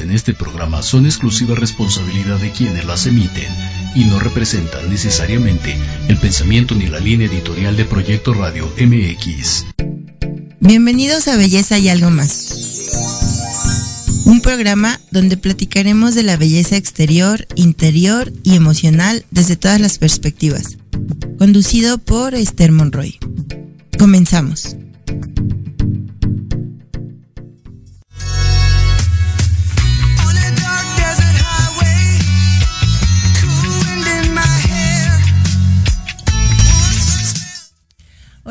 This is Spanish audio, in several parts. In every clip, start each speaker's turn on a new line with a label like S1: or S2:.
S1: en este programa son exclusiva responsabilidad de quienes las emiten y no representan necesariamente el pensamiento ni la línea editorial de Proyecto Radio MX.
S2: Bienvenidos a Belleza y algo más. Un programa donde platicaremos de la belleza exterior, interior y emocional desde todas las perspectivas. Conducido por Esther Monroy. Comenzamos.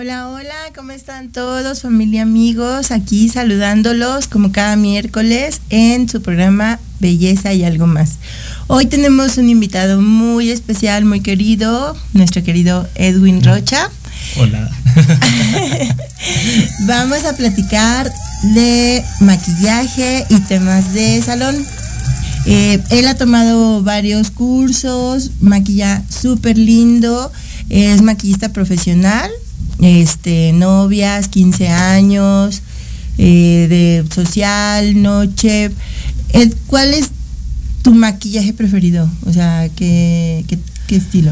S2: Hola, hola, ¿cómo están todos, familia, amigos? Aquí saludándolos como cada miércoles en su programa Belleza y algo más. Hoy tenemos un invitado muy especial, muy querido, nuestro querido Edwin Rocha.
S3: Hola.
S2: Vamos a platicar de maquillaje y temas de salón. Eh, él ha tomado varios cursos, maquilla súper lindo, es maquillista profesional, este, novias, 15 años, eh, de social, noche. Eh, ¿Cuál es tu maquillaje preferido? O sea, ¿qué, qué, estilo?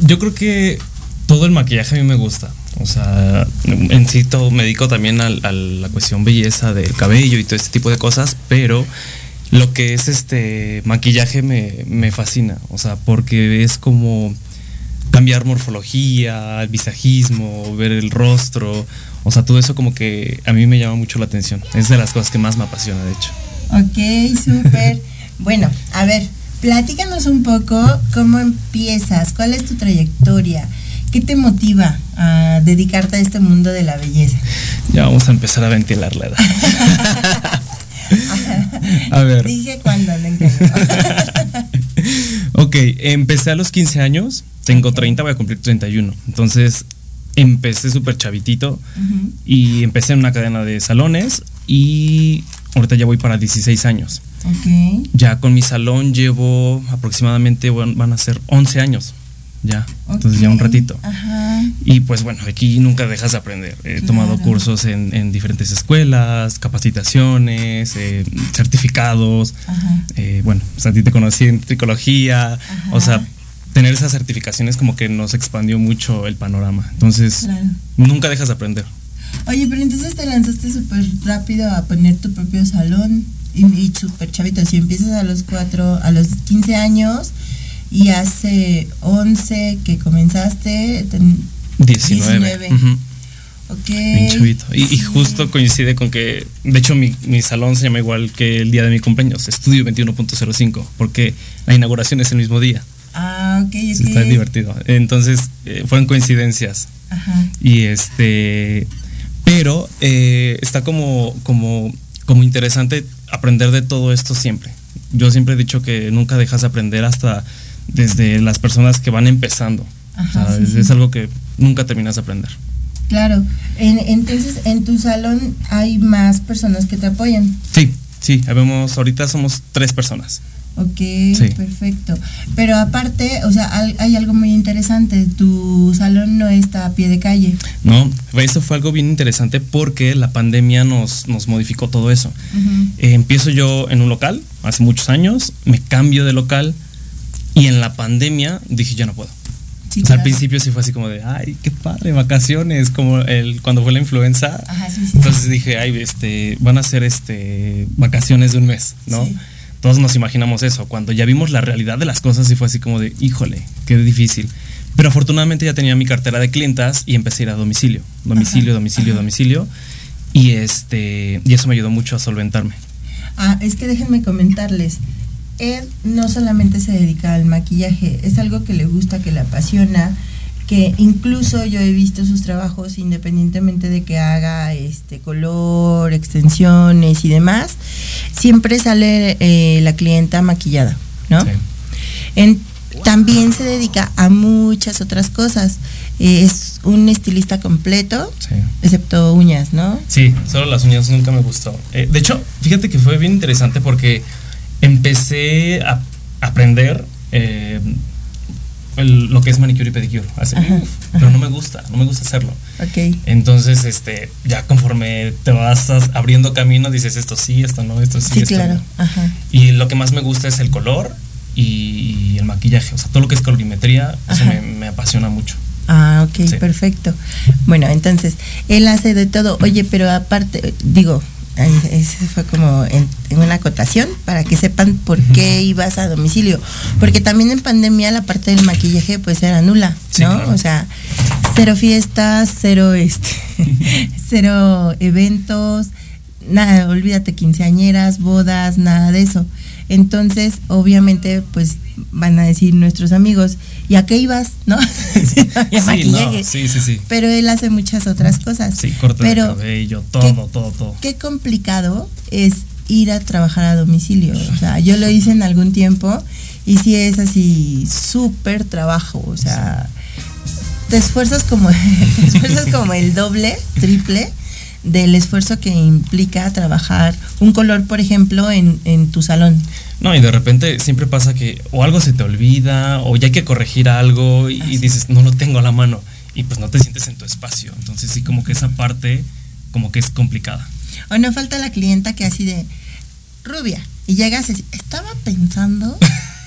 S3: yo creo que todo el maquillaje a mí me gusta. O sea, en sí todo me dedico también a, la cuestión belleza del cabello y todo este tipo de cosas, pero lo que es este maquillaje me, me fascina. O sea, porque es como cambiar morfología, el visajismo, ver el rostro. O sea, todo eso como que a mí me llama mucho la atención. Es de las cosas que más me apasiona, de hecho.
S2: Ok, súper. bueno, a ver, platícanos un poco cómo empiezas, cuál es tu trayectoria, qué te motiva a dedicarte a este mundo de la belleza.
S3: Ya vamos a empezar a ventilar la edad.
S2: a ver. Dije cuándo,
S3: ok, empecé a los 15 años tengo 30, voy a cumplir 31. Entonces empecé súper chavitito y empecé en una cadena de salones y ahorita ya voy para 16 años. Ya con mi salón llevo aproximadamente, van a ser 11 años. Ya, entonces ya un ratito. Y pues bueno, aquí nunca dejas de aprender. He tomado cursos en, diferentes escuelas, capacitaciones, eh, certificados. Eh, bueno, pues a ti te conocí en tricología. O sea, tener esas certificaciones como que nos expandió mucho el panorama. Entonces, nunca dejas de aprender.
S2: Oye, pero entonces te lanzaste súper rápido a poner tu propio salón y, súper chavito. Si empiezas a los cuatro, a los 15 años y hace 11 que comenzaste,
S3: 19. Bien chavito. Y, justo coincide con que, de hecho, mi, mi, salón se llama igual que el día de mi cumpleaños, Estudio 21.05, porque la inauguración es el mismo día.
S2: Ah, ok, ok.
S3: Está divertido. Entonces, eh, fueron coincidencias. Ajá. Y este, pero eh, está como, como, como interesante aprender de todo esto siempre. Yo siempre he dicho que nunca dejas de aprender hasta desde las personas que van empezando. Ajá, es, algo que nunca terminas de aprender.
S2: Claro. entonces, en tu salón hay más personas que te apoyan.
S3: Sí, sí. Habemos, ahorita somos tres personas.
S2: Ok, perfecto. Pero aparte, o sea, hay, algo muy interesante, tu salón no está a pie de calle.
S3: No, eso fue algo bien interesante porque la pandemia nos, nos modificó todo eso. Eh, empiezo yo en un local, hace muchos años, me cambio de local y en la pandemia dije, ya no puedo. o sea, al principio sí fue así como de, ay, qué padre, vacaciones, como el, cuando fue la influenza. entonces dije, ay, este, van a ser este, vacaciones de un mes, ¿no? todos nos imaginamos eso. Cuando ya vimos la realidad de las cosas y fue así como de, híjole, qué difícil. Pero afortunadamente ya tenía mi cartera de clientas y empecé a ir a domicilio, domicilio, domicilio, domicilio. Y este, y eso me ayudó mucho a solventarme.
S2: Ah, es que déjenme comentarles. Ed no solamente se dedica al maquillaje, es algo que le gusta, que le apasiona que incluso yo he visto sus trabajos independientemente de que haga este color, extensiones y demás, siempre sale eh, la clienta maquillada, ¿no? también se dedica a muchas otras cosas. es un estilista completo, excepto uñas, ¿no?
S3: Sí, solo las uñas nunca me gustó. Eh, de hecho, fíjate que fue bien interesante porque empecé a aprender lo que es manicure y pedicure. pero no me gusta, no me gusta hacerlo.
S2: Ok.
S3: Entonces, este, ya conforme te vas as- abriendo camino, dices esto sí, esto no, esto sí,
S2: Sí,
S3: esto
S2: claro.
S3: no.
S2: Ajá.
S3: Y lo que más me gusta es el color y el maquillaje. O sea, todo lo que es colorimetría, eso
S2: Ajá.
S3: me, me apasiona mucho.
S2: Ah, ok,
S3: Sí.
S2: perfecto. Bueno, entonces, él hace de todo. Oye, pero aparte, digo, ese fue como en, en una acotación para que sepan por qué ibas a domicilio. Porque también en pandemia la parte del maquillaje pues era nula,
S3: Sí,
S2: ¿no?
S3: claro.
S2: O sea, cero fiestas, cero este, cero eventos, nada, olvídate quinceañeras, bodas, nada de eso. Entonces, obviamente, pues van a decir nuestros amigos, ¿y a qué ibas? ¿No?
S3: Sí, no, sí, sí, sí.
S2: Pero él hace muchas otras cosas.
S3: Sí, corte de
S2: Pero
S3: cabello, todo, todo, todo.
S2: qué complicado es ir a trabajar a domicilio. O sea, yo lo hice en algún tiempo y sí es así súper trabajo. O sea, te esfuerzas como, te esfuerzas como el doble, triple del esfuerzo que implica trabajar un color, por ejemplo, en, en tu salón.
S3: No, y de repente siempre pasa que o algo se te olvida o ya hay que corregir algo y, y dices, no lo tengo a la mano y pues no te sientes en tu espacio. Entonces sí, como que esa parte como que es complicada.
S2: O no falta la clienta que así de rubia y llegas y estaba pensando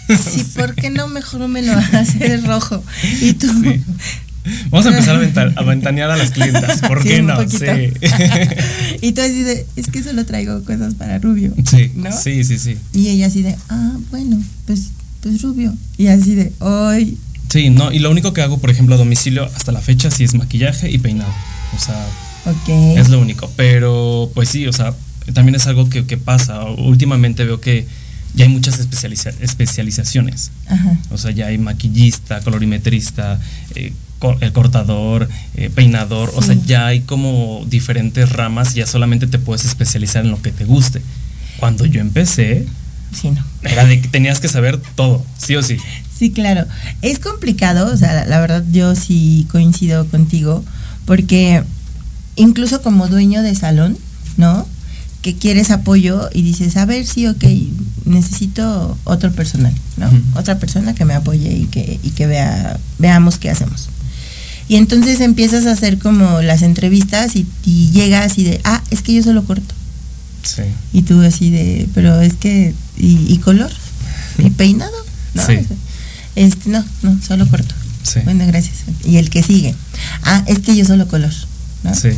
S2: si por qué no mejor me lo haces rojo y tú
S3: Sí. Vamos a empezar a, venta- a ventanear a las clientas. ¿Por
S2: Sí,
S3: qué no?
S2: poquito.
S3: Sí.
S2: y tú así de es que solo traigo cosas para rubio
S3: Sí,
S2: ¿no?
S3: sí, sí, sí.
S2: y ella así de ah bueno pues pues rubio y así de ay
S3: Sí, no, y lo único que hago, por ejemplo, a domicilio hasta la fecha sí es maquillaje y peinado. O sea,
S2: ok
S3: es lo único. Pero, pues sí, o sea, también es algo que, que pasa. Últimamente veo que ya hay muchas especializa- especializaciones.
S2: Ajá.
S3: O sea, ya hay maquillista, colorimetrista, eh, el cortador, eh, peinador. O sea, ya hay como diferentes ramas ya solamente te puedes especializar en lo que te guste. Cuando yo empecé,
S2: sí no
S3: era de que tenías que saber todo, sí o sí.
S2: Sí, claro. Es complicado, o sea, la, verdad yo sí coincido contigo, porque incluso como dueño de salón, ¿no? Que quieres apoyo y dices, a ver, sí, ok, necesito otro personal, ¿no? Otra persona que me apoye y que, y que vea, veamos qué hacemos. Y entonces empiezas a hacer como las entrevistas y, y llegas y de, ah, es que yo solo corto.
S3: Sí.
S2: Y tú así de, pero es que, ¿y, y color? ¿Y peinado? No,
S3: Sí.
S2: este, no, no, solo corto.
S3: Sí.
S2: Bueno, gracias. Y el que sigue, ah, es que yo solo color. ¿no?
S3: Sí.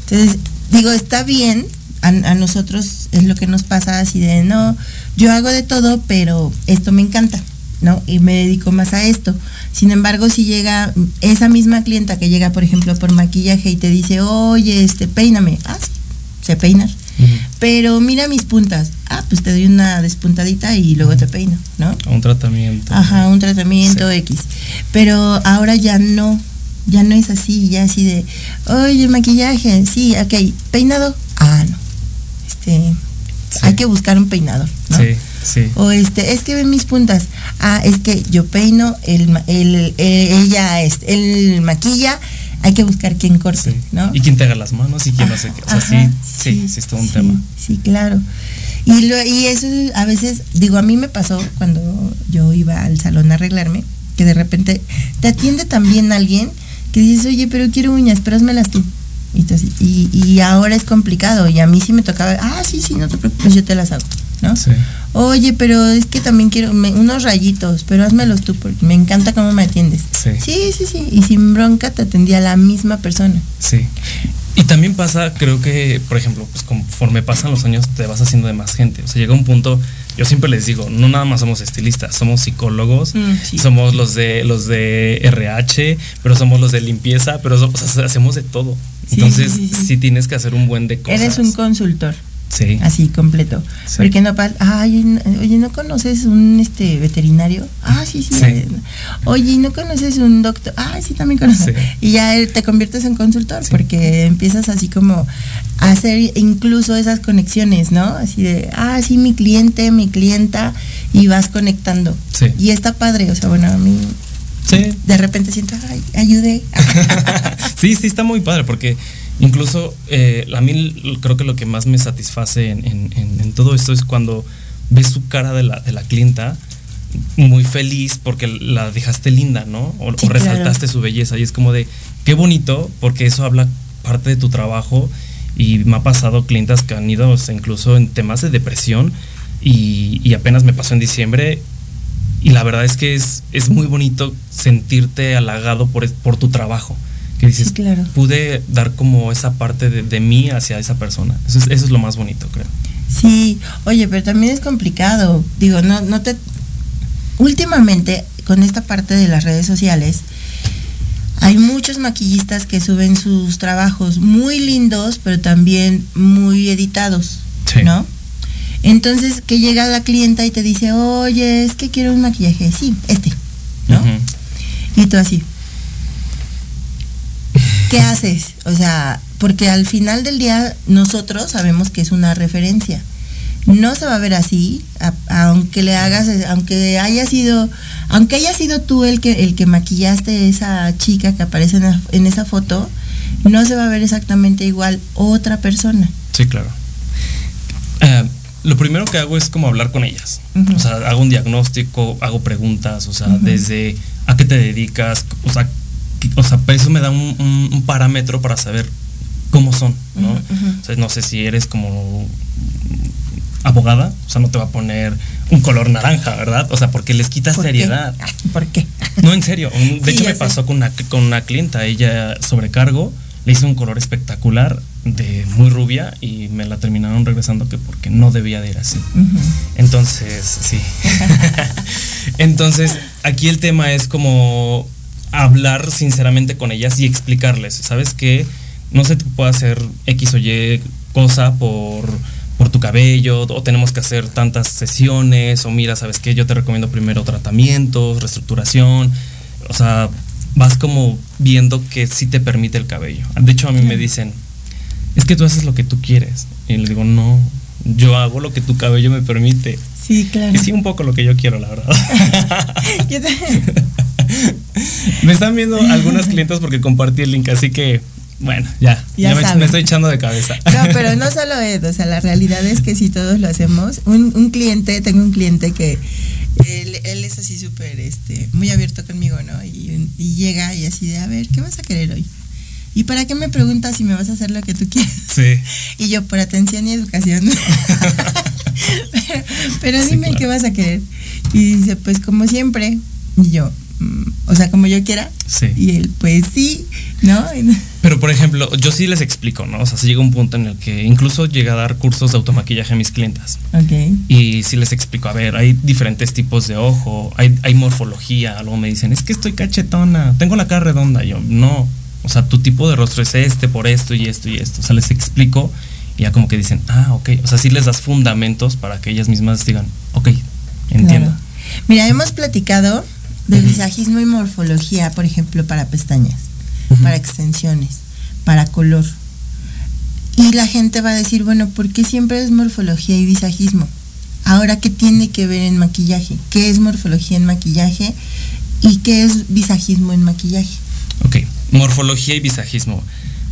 S2: Entonces, digo, está bien, a, a nosotros es lo que nos pasa así de, no, yo hago de todo, pero esto me encanta, ¿no? Y me dedico más a esto. Sin embargo, si llega esa misma clienta que llega, por ejemplo, por maquillaje y te dice, oye, este, peíname, ah, sí, sé peinar. Pero mira mis puntas, ah, pues te doy una despuntadita y luego te peino, ¿no?
S3: Un tratamiento.
S2: Ajá, un tratamiento
S3: Sí.
S2: X. Pero ahora ya no, ya no es así, ya así de, oye, maquillaje, sí, ok, peinado, ah, no. Este,
S3: Sí.
S2: hay que buscar un peinador, ¿no?
S3: Sí, sí.
S2: O este, es que ven mis puntas, ah, es que yo peino, el, el, el- ella, este, él maquilla, hay que buscar quién corte,
S3: sí.
S2: ¿no?
S3: Y quién te haga las manos y quién no sé qué. O sea,
S2: Ajá,
S3: sí, sí, sí, es todo un
S2: sí,
S3: tema.
S2: Sí, claro. Y, lo, y eso a veces, digo, a mí me pasó cuando yo iba al salón a arreglarme, que de repente te atiende también alguien que dices, oye, pero quiero uñas, pero házmelas tú. Y, y, y ahora es complicado, y a mí sí me tocaba, ah, sí, sí, no te preocupes, yo te las hago, ¿no?
S3: Sí.
S2: Oye, pero es que también quiero me- unos rayitos, pero házmelos tú, porque me encanta cómo me atiendes.
S3: Sí.
S2: Sí, sí, sí, y sin bronca te atendía la misma persona.
S3: Sí. Y también pasa, creo que, por ejemplo, pues conforme pasan los años te vas haciendo de más gente. O sea, llega un punto, yo siempre les digo, no nada más somos estilistas, somos psicólogos,
S2: Mm, sí.
S3: somos los de los de RH, pero somos los de limpieza, pero so- o sea, hacemos de todo.
S2: Sí,
S3: Entonces,
S2: sí,
S3: sí. tienes que hacer un buen de cosas.
S2: Eres un consultor.
S3: Sí.
S2: así completo.
S3: Sí.
S2: Porque no pa- ay, no- oye, ¿no conoces un este veterinario? Ah, sí, sí.
S3: Sí.
S2: Oye, ¿y no conoces un doctor? Ah, sí, también conozco.
S3: Sí.
S2: Y ya te conviertes en consultor porque empiezas así como a hacer incluso esas conexiones, ¿no? Así de, ah, sí, mi cliente, mi clienta, y vas conectando. Y está padre, o sea, bueno, a mí
S3: Sí.
S2: de repente siento, ay, ayudé.
S3: sí, sí, está muy padre porque incluso eh, a mí creo que lo que más me satisface en, en- en- en todo esto es cuando ves su cara de la, de la clienta muy feliz porque la dejaste linda, ¿no? O,
S2: Sí,
S3: o resaltaste
S2: claro.
S3: su belleza y es como de, qué bonito porque eso habla parte de tu trabajo y me ha pasado clientas que han ido o sea, incluso en temas de depresión y, y apenas me pasó en diciembre y la verdad es que es, es muy bonito sentirte halagado por, por tu trabajo. Que dices,
S2: Sí, claro.
S3: pude dar como esa parte de, de mí hacia esa persona. Eso es, eso es lo más bonito, creo.
S2: Sí, oye, pero también es complicado. Digo, no, no te. Últimamente, con esta parte de las redes sociales, hay muchos maquillistas que suben sus trabajos muy lindos, pero también muy editados,
S3: Sí.
S2: ¿no? Entonces, que llega la clienta y te dice, oye, es que quiero un maquillaje, sí, este, ¿no? Y tú así. ¿Qué haces? O sea, porque al final del día nosotros sabemos que es una referencia. No se va a ver así, a- aunque le hagas, aunque haya sido, aunque haya sido tú el que el que maquillaste esa chica que aparece en, la- en esa foto, no se va a ver exactamente igual otra persona.
S3: Sí, claro. Eh, lo primero que hago es como hablar con ellas. O sea, hago un diagnóstico, hago preguntas, o sea, desde a qué te dedicas, o sea, o sea, eso me da un, un- un parámetro para saber cómo son, ¿no? O sea, no sé si eres como abogada, o sea, no te va a poner un color naranja, ¿verdad? O sea, porque les quitas
S2: ¿Por qué?
S3: seriedad.
S2: ¿Por qué?
S3: No, en serio. un- De
S2: Sí,
S3: hecho, me
S2: sé.
S3: pasó con una, con una clienta. Ella sobrecargo, le hice un color espectacular, de muy rubia, y me la terminaron regresando que porque no debía de ir así. Entonces, sí. Entonces, aquí el tema es como hablar sinceramente con ellas y explicarles, ¿sabes qué? No se te puede hacer X o Y cosa por, por tu cabello, o tenemos que hacer tantas sesiones, o mira, ¿sabes qué? Yo te recomiendo primero tratamientos, reestructuración, o sea, vas como viendo que sí te permite el cabello. De hecho, a mí me dicen, es que tú haces lo que tú quieres. Y le digo, no, yo hago lo que tu cabello me permite.
S2: Sí, claro.
S3: Y sí, un poco lo que yo quiero, la verdad.
S2: Yo
S3: me están viendo algunas clientes porque compartí el link, así que, bueno, ya,
S2: Ya
S3: ya, me, estoy echando de cabeza.
S2: No, pero no solo Ed, o sea, la realidad es que si todos lo hacemos, un, un cliente, tengo un cliente que él, él es así súper, este, muy abierto conmigo, ¿no? Y, y llega y así de, a ver, ¿qué vas a querer hoy? ¿Y para qué me preguntas si me vas a hacer lo que tú quieres?
S3: Sí.
S2: Y yo, por atención y educación. pero pero
S3: Sí,
S2: dime
S3: claro.
S2: qué vas a querer. Y dice, pues como siempre. Y yo, "Mm, o sea, como yo quiera.
S3: Sí.
S2: Y él, pues sí, ¿no?
S3: Pero por ejemplo, yo sí les explico, ¿no? O sea, se llega un punto en el que incluso llega a dar cursos de automaquillaje a mis clientas.
S2: Ok.
S3: Y sí les explico, a ver, hay diferentes tipos de ojo, hay, hay morfología, luego me dicen, es que estoy cachetona, tengo la cara redonda, yo, no, o sea, tu tipo de rostro es este, por esto y esto y esto, o sea, les explico y ya como que dicen, ah, ok, o sea, sí les das fundamentos para que ellas mismas digan, ok, entiendo.
S2: Claro. Mira, hemos platicado de visajismo y morfología, por ejemplo, para pestañas, para extensiones, para color. Y la gente va a decir, bueno, ¿por qué siempre es morfología y visajismo? Ahora, ¿qué tiene que ver en maquillaje? ¿Qué es morfología en maquillaje? ¿Y qué es visajismo en maquillaje?
S3: Ok, morfología y visajismo.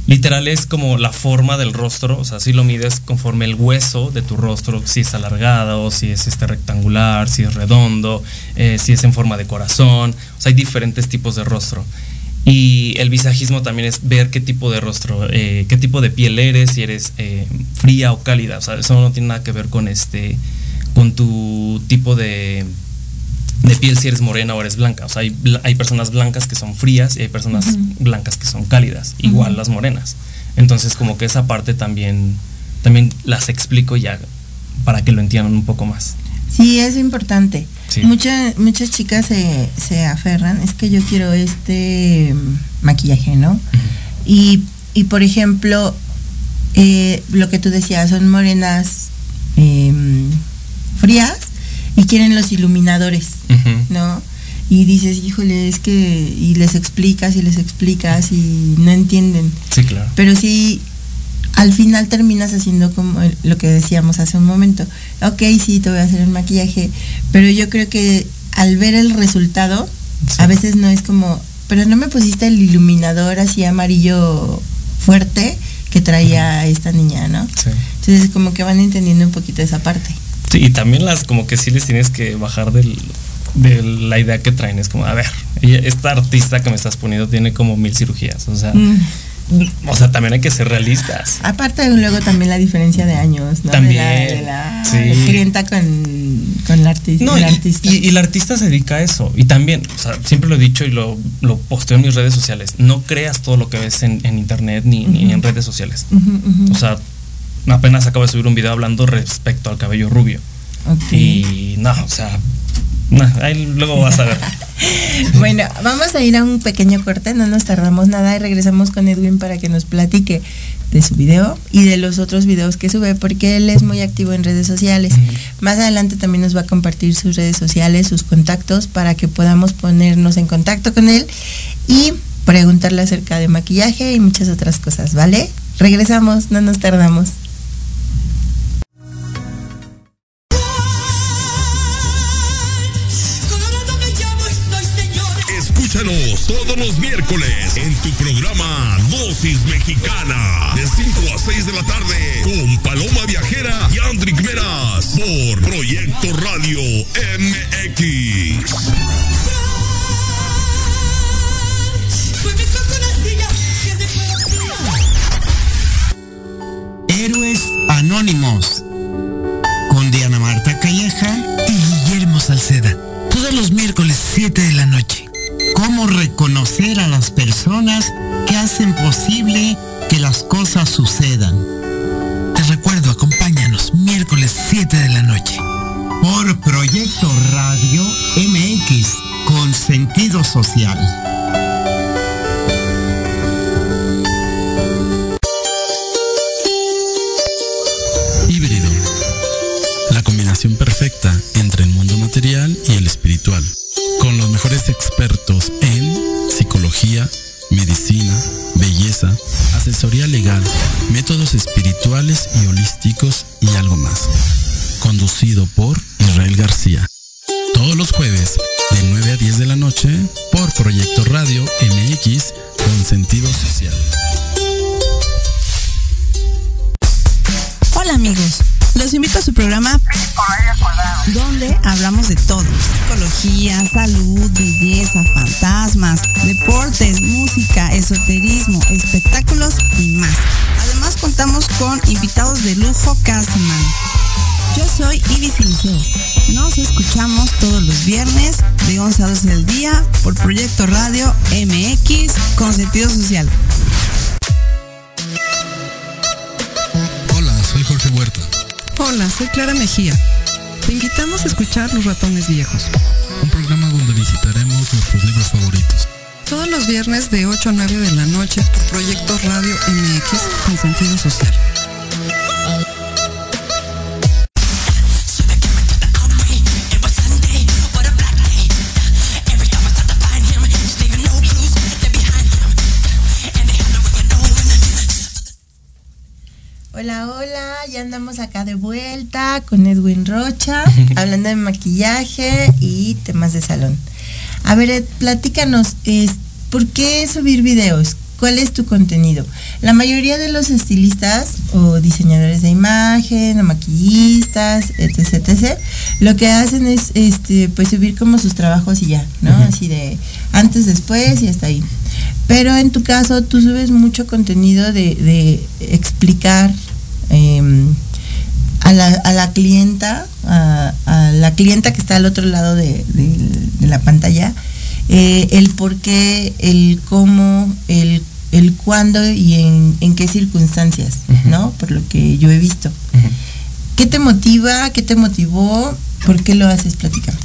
S3: Literal es como la forma del rostro, o sea, si lo mides conforme el hueso de tu rostro, si es alargado, si es este rectangular, si es redondo, eh, si es en forma de corazón, o sea, hay diferentes tipos de rostro. Y el visajismo también es ver qué tipo de rostro, eh, qué tipo de piel eres, si eres eh, fría o cálida, o sea, eso no tiene nada que ver con este, con tu tipo de, de piel si eres morena o eres blanca. O sea, hay, hay personas blancas que son frías y hay personas blancas que son cálidas, igual las morenas. Entonces, como que esa parte también, también las explico ya para que lo entiendan un poco más.
S2: Sí, es importante.
S3: Sí.
S2: Mucha- muchas chicas se, se aferran, es que yo quiero este maquillaje, ¿no? Y, y, por ejemplo, eh, lo que tú decías, son morenas em, frías y quieren los iluminadores. ¿no? Y dices, híjole, es que, y les explicas y les explicas y no entienden.
S3: Sí, claro.
S2: Pero sí, al final terminas haciendo como lo que decíamos hace un momento. Ok, sí, te voy a hacer el maquillaje, pero yo creo que al ver el resultado,
S3: Sí.
S2: a veces no es como, pero no me pusiste el iluminador así amarillo fuerte que traía esta niña, ¿no?
S3: Sí.
S2: Entonces como que van entendiendo un poquito esa parte.
S3: Sí, y también las como que sí les tienes que bajar del de la idea que traen. Es como, a ver, esta artista que me estás poniendo tiene como mil cirugías. O sea, mm. o sea, también hay que ser realistas.
S2: Aparte, luego también la diferencia de años, ¿no?
S3: También.
S2: De la, clienta con, con la artista.
S3: No, y, el artista se dedica a eso. Y también, o sea, siempre lo he dicho y lo, lo posteo en mis redes sociales. No creas todo lo que ves en, internet ni, en redes sociales. O sea, apenas acabo de subir un video hablando respecto al cabello rubio. Y no, o sea, ahí luego vas a ver.
S2: bueno, vamos a ir a un pequeño corte, no nos tardamos nada y regresamos con Edwin para que nos platique de su video y de los otros videos que sube, porque él es muy activo en redes sociales. Más adelante también nos va a compartir sus redes sociales, sus contactos, para que podamos ponernos en contacto con él y preguntarle acerca de maquillaje y muchas otras cosas, ¿vale? Regresamos, no nos tardamos.
S4: Todos los miércoles en tu programa Dosis Mexicana de 5 a 6 de la tarde con Paloma Viajera y Andrick Meras por Proyecto Radio MX.
S5: Héroes Anónimos con Diana Marta Calleja y Guillermo Salceda. Todos los miércoles 7 de la noche cómo reconocer a las personas que hacen posible que las cosas sucedan. Te recuerdo, acompáñanos miércoles 7 de la noche por Proyecto Radio MX con sentido social.
S6: Los
S7: viernes de 11 a 12 del día por Proyecto Radio MX con sentido social.
S6: Hola, soy Jorge Huerta
S8: Hola, soy Clara Mejía. Te invitamos a escuchar Los Ratones Viejos.
S6: Un programa donde visitaremos nuestros libros favoritos.
S8: Todos los viernes de 8 a 9 de la noche por Proyecto Radio MX con sentido social.
S2: De vuelta con Edwin Rocha, hablando de maquillaje y temas de salón. A ver, platícanos, ¿por qué subir videos? ¿Cuál es tu contenido? La mayoría de los estilistas o diseñadores de imagen o maquillistas, etc, etc, lo que hacen es este pues subir como sus trabajos y ya, ¿no? Así de antes, después y hasta ahí. Pero en tu caso tú subes mucho contenido de, de explicar Em, a, la, a, la, clienta, a, la clienta que está al otro lado de, la pantalla, eh, el por qué, el cómo, el, el cuándo y en, qué circunstancias, ¿no? Por lo que yo he visto. ¿Qué te motiva? ¿Qué te motivó? ¿Por qué lo haces? Platícame.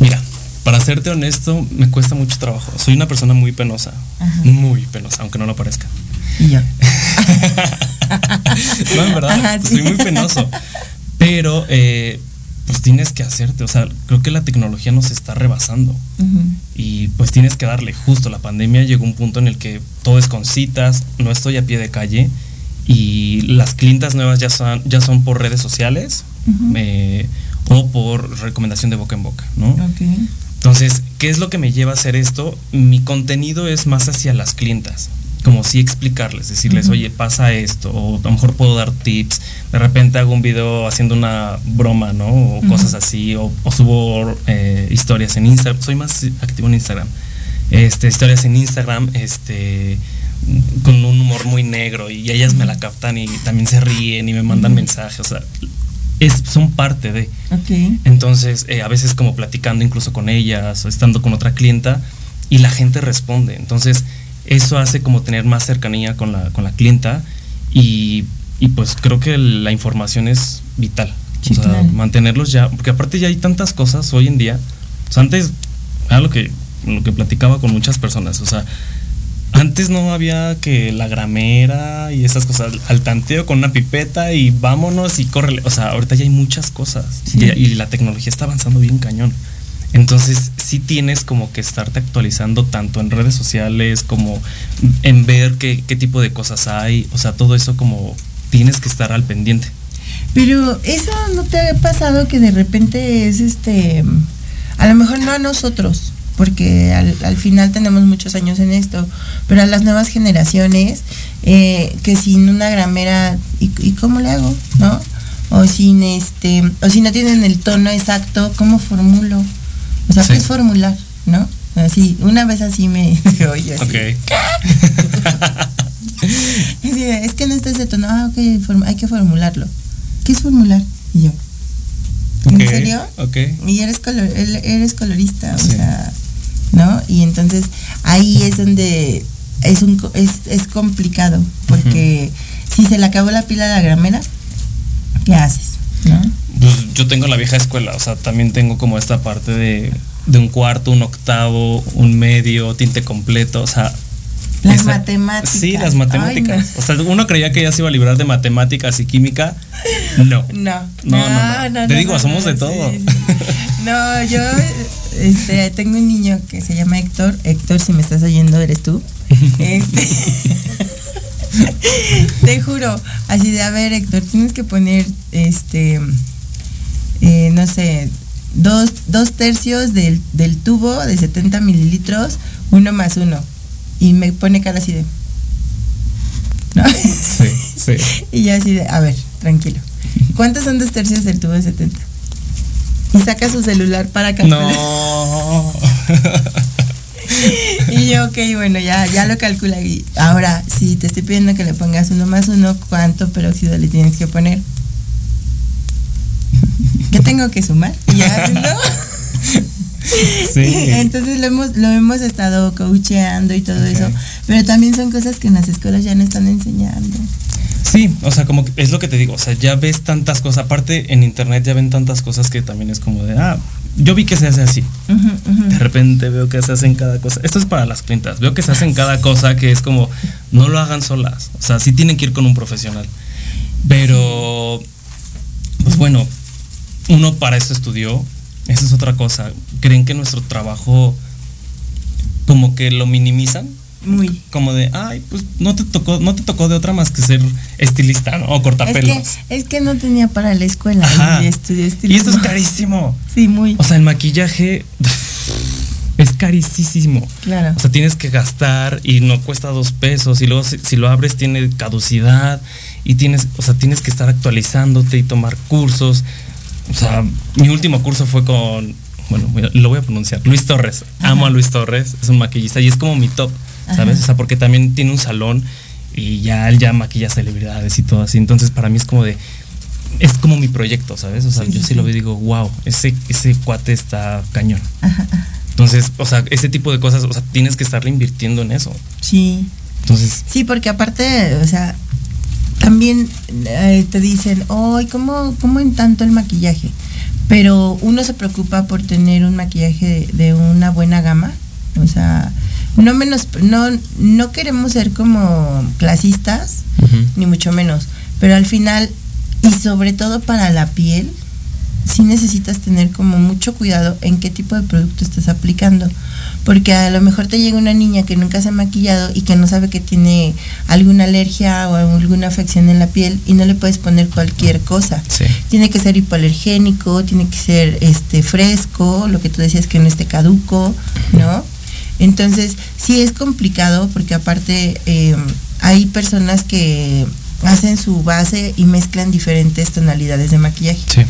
S3: Mira, para serte honesto, me cuesta mucho trabajo. Soy una persona muy penosa. Muy penosa, aunque no lo parezca.
S2: Y yo.
S3: no, en verdad, soy muy penoso. Pero, eh, pues tienes que hacerte, o sea, creo que la tecnología nos está rebasando. Y pues tienes que darle justo. La pandemia llegó a un punto en el que todo es con citas, no estoy a pie de calle y las clientas nuevas ya son, ya son por redes sociales eh, o por recomendación de boca en boca, ¿no? Entonces, ¿qué es lo que me lleva a hacer esto? Mi contenido es más hacia las clientas. Como sí explicarles, decirles, oye, pasa esto, o a lo mejor puedo dar tips, de repente hago un video haciendo una broma, ¿no? O cosas así, o, subo eh, historias en Instagram, soy más activo en Instagram, este, historias en Instagram, este con un humor muy negro y ellas me la captan y también se ríen y me mandan mensajes, o sea, es, son parte de. Entonces, eh, a veces como platicando incluso con ellas o estando con otra clienta y la gente responde. Entonces, eso hace como tener más cercanía con la, con la clienta y, pues creo que la información es vital. o sea, mantenerlos ya, porque aparte ya hay tantas cosas hoy en día. O sea, antes, era lo que, lo que platicaba con muchas personas, o sea, antes no había que la gramera y esas cosas, al tanteo con una pipeta y vámonos y córrele. O sea, ahorita ya hay muchas cosas y, la tecnología está avanzando bien cañón. Entonces sí tienes como que estarte actualizando tanto en redes sociales como en ver qué, qué tipo de cosas hay. O sea, todo eso como tienes que estar al pendiente.
S2: Pero eso no te ha pasado que de repente es este, a lo mejor no a nosotros, porque al, final tenemos muchos años en esto, pero a las nuevas generaciones, eh, que sin una gramera, ¿y, cómo le hago? ¿No? O sin este, o si no tienen el tono exacto, ¿cómo formulo? O sea, ¿qué es formular? ¿No? Así, una vez así me oye así. es que no está ese tono, ah, ok, hay que formularlo. ¿Qué es formular? Y yo, ¿En serio?
S3: Ok.
S2: Y eres, color, eres colorista, o sea, ¿no? Y entonces ahí es donde es, un, es, complicado, porque si se le acabó la pila a la gramera, ¿qué haces?
S3: Pues yo tengo la vieja escuela, o sea, también tengo como esta parte de, un cuarto, un octavo, un medio, tinte completo, o sea,
S2: las matemáticas.
S3: Sí, las matemáticas. O sea, uno creía que ya se iba a librar de matemáticas y química. No.
S2: No.
S3: No, no, Te digo, somos de todo.
S2: No, yo este, tengo un niño que se llama Héctor. Héctor, si me estás oyendo, eres tú. Este, te juro, así de, a ver, Héctor, tienes que poner, este, eh, no sé, dos, dos tercios del, del, tubo de 70 mililitros, uno más uno. Y me pone cara así de... ¿No? Sí, sí. y yo así de, a ver, tranquilo. ¿Cuántos son dos tercios del tubo de 70? y saca su celular para calcular.
S3: No.
S2: y yo, ok, bueno, ya, ya lo calcula. Y ahora, si te estoy pidiendo que le pongas uno más uno, ¿cuánto peróxido le tienes que poner? ¿Qué tengo que sumar? Y ya, ¿no? Sí. Entonces lo hemos, lo hemos estado coacheando y todo eso, pero también son cosas que en las escuelas ya no están enseñando.
S3: Sí, o sea, como es lo que te digo, o sea, ya ves tantas cosas, aparte en internet ya ven tantas cosas que también es como de, ah, yo vi que se hace así. De repente veo que se hacen cada cosa. Esto es para las clientas. Veo que se hacen cada cosa que es como, no lo hagan solas. O sea, sí tienen que ir con un profesional. Pero, pues bueno, uno para eso estudió. Esa es otra cosa. ¿Creen que nuestro trabajo como que lo minimizan?
S2: Muy.
S3: Como de, ay, pues no te tocó, no te tocó de otra más que ser estilista, ¿no? O cortapelos.
S2: Es que, es que no tenía para la escuela
S3: y estudié Y esto es carísimo.
S2: Sí, muy.
S3: O sea, el maquillaje es carísimo.
S2: Claro.
S3: O sea, tienes que gastar y no cuesta dos pesos. Y luego si, lo abres tiene caducidad. Y tienes, o sea, tienes que estar actualizándote y tomar cursos. O sea, mi último curso fue con, bueno, lo voy a pronunciar, Luis Torres. Amo a Luis Torres, es un maquillista y es como mi top. ¿Sabes? O sea, porque también tiene un salón y ya él ya maquilla celebridades y todo así. Entonces, para mí es como de. Es como mi proyecto, ¿sabes? O sea, yo sí, lo veo y digo, wow, ese, ese cuate está cañón. Entonces, o sea, ese tipo de cosas, o sea, tienes que estarle invirtiendo en eso.
S2: Sí.
S3: Entonces.
S2: Sí, porque aparte, o sea, también eh, te dicen, ¡ay, ¿cómo, ¿cómo en tanto el maquillaje? Pero uno se preocupa por tener un maquillaje de una buena gama. O sea, no menos, no, no queremos ser como clasistas, ni mucho menos, pero al final, y sobre todo para la piel, sí necesitas tener como mucho cuidado en qué tipo de producto estás aplicando. Porque a lo mejor te llega una niña que nunca se ha maquillado y que no sabe que tiene alguna alergia o alguna afección en la piel y no le puedes poner cualquier cosa. Tiene que ser hipoalergénico, tiene que ser este fresco, lo que tú decías que no esté caduco, ¿no? Entonces, sí es complicado porque aparte eh, hay personas que hacen su base y mezclan diferentes tonalidades de maquillaje.
S3: Sí.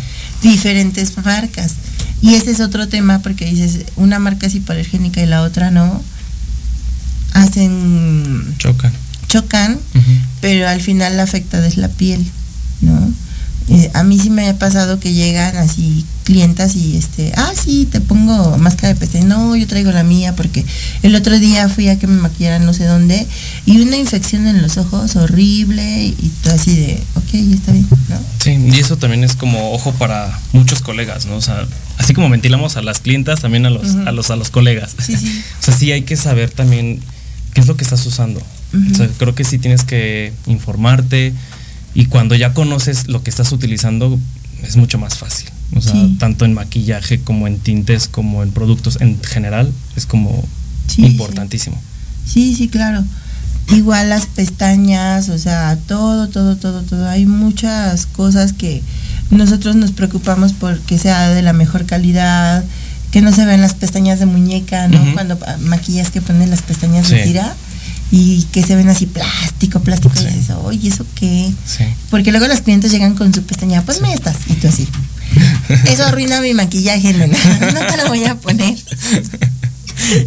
S2: Diferentes marcas. Y ese es otro tema porque dices, una marca es hipoalergénica y la otra no. Hacen,
S3: Chocan.
S2: chocan, pero al final la afectada es la piel, ¿no? Eh, a mí sí me ha pasado que llegan así clientas y este, ah, sí, te pongo máscara de pestañas. No, yo traigo la mía porque el otro día fui a que me maquillaran no sé dónde y una infección en los ojos horrible y todo así de, ok, está bien, ¿no?
S3: Sí, y eso también es como ojo para muchos colegas, ¿no? O sea, así como ventilamos a las clientas, también a los, a los, a los colegas.
S2: Sí, sí.
S3: o sea, sí hay que saber también qué es lo que estás usando. O sea, creo que sí tienes que informarte y cuando ya conoces lo que estás utilizando es mucho más fácil. O sea,
S2: Sí.
S3: tanto en maquillaje como en tintes, como en productos en general, es como
S2: Sí,
S3: importantísimo.
S2: Sí, sí, claro. Igual las pestañas, o sea, todo, todo, todo, todo. Hay muchas cosas que nosotros nos preocupamos por que sea de la mejor calidad, que no se vean las pestañas de muñeca, ¿no? Cuando ah, maquillas que pones las pestañas de tira y que se ven así plástico, plástico.
S3: Sí.
S2: Y dices, oye, ¿eso qué?
S3: Sí.
S2: Porque luego los clientes llegan con su pestaña, ponme estas, y tú así. Eso arruina mi maquillaje, nena. No te lo voy a poner.